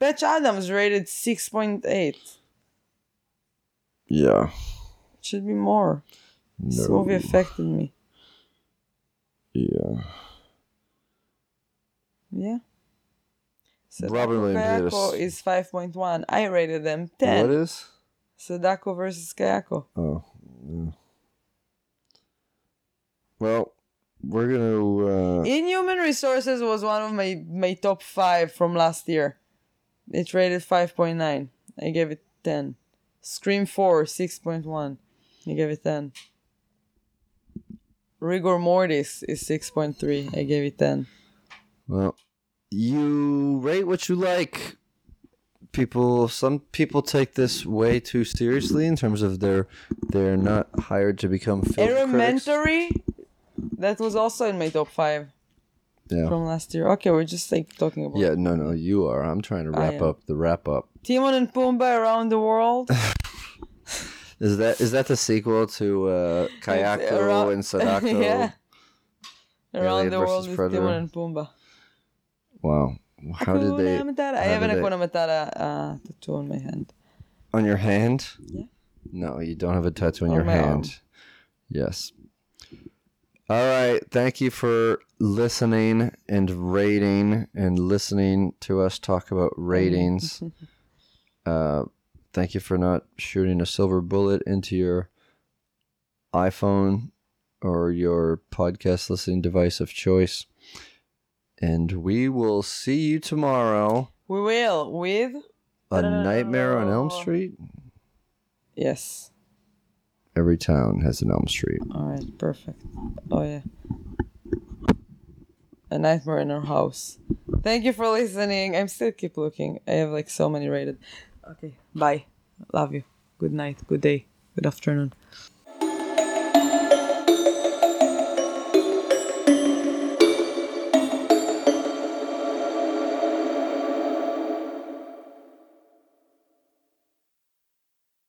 Speaker 1: Patch Adams rated 6.8.
Speaker 2: Yeah.
Speaker 1: Should be more. This movie affected me.
Speaker 2: Yeah.
Speaker 1: Yeah.
Speaker 2: Robin Williams
Speaker 1: Kayako
Speaker 2: is-
Speaker 1: is 5.1. I rated them 10.
Speaker 2: What is?
Speaker 1: Sadako versus Kayako.
Speaker 2: Oh. Yeah. Well, we're gonna. Uh,
Speaker 1: Inhuman Resources was one of my, my top 5 from last year. It rated 5.9. I gave it 10. Scream 4, 6.1. I gave it 10. Rigor Mortis is 6.3. I gave it 10.
Speaker 2: Well, you rate what you like. People, some people take this way too seriously in terms of their they're not hired to become film critics.
Speaker 1: That was also in my top 5
Speaker 2: Yeah,
Speaker 1: from last year. Okay, we're just like talking about
Speaker 2: yeah. No, no, you are. I'm trying to wrap up the wrap up.
Speaker 1: Timon and Pumbaa around the world.
Speaker 2: Is that is that the sequel to uh, Kayako
Speaker 1: Around-
Speaker 2: and Sadako?
Speaker 1: yeah. Around
Speaker 2: Alien
Speaker 1: the world with
Speaker 2: Predator.
Speaker 1: Timon and Pumbaa.
Speaker 2: Wow, how did they
Speaker 1: Matata. I have an
Speaker 2: they-
Speaker 1: Matata uh, tattoo on my hand.
Speaker 2: on your hand?
Speaker 1: Yeah.
Speaker 2: No, you don't have a tattoo on,
Speaker 1: On
Speaker 2: your hand.
Speaker 1: arm.
Speaker 2: Yes. All right. Thank you for listening and rating and listening to us talk about ratings. uh, thank you for not shooting a silver bullet into your iPhone or your podcast listening device of choice. And we will see you tomorrow.
Speaker 1: We will with
Speaker 2: A Nightmare on Elm Street.
Speaker 1: yes.
Speaker 2: Every town has an Elm Street.
Speaker 1: All right, perfect. Oh yeah. A nightmare in our house. Thank you for listening. I'm still keep looking. I have like so many rated. Okay, bye. Love you. Good night. Good day. Good afternoon.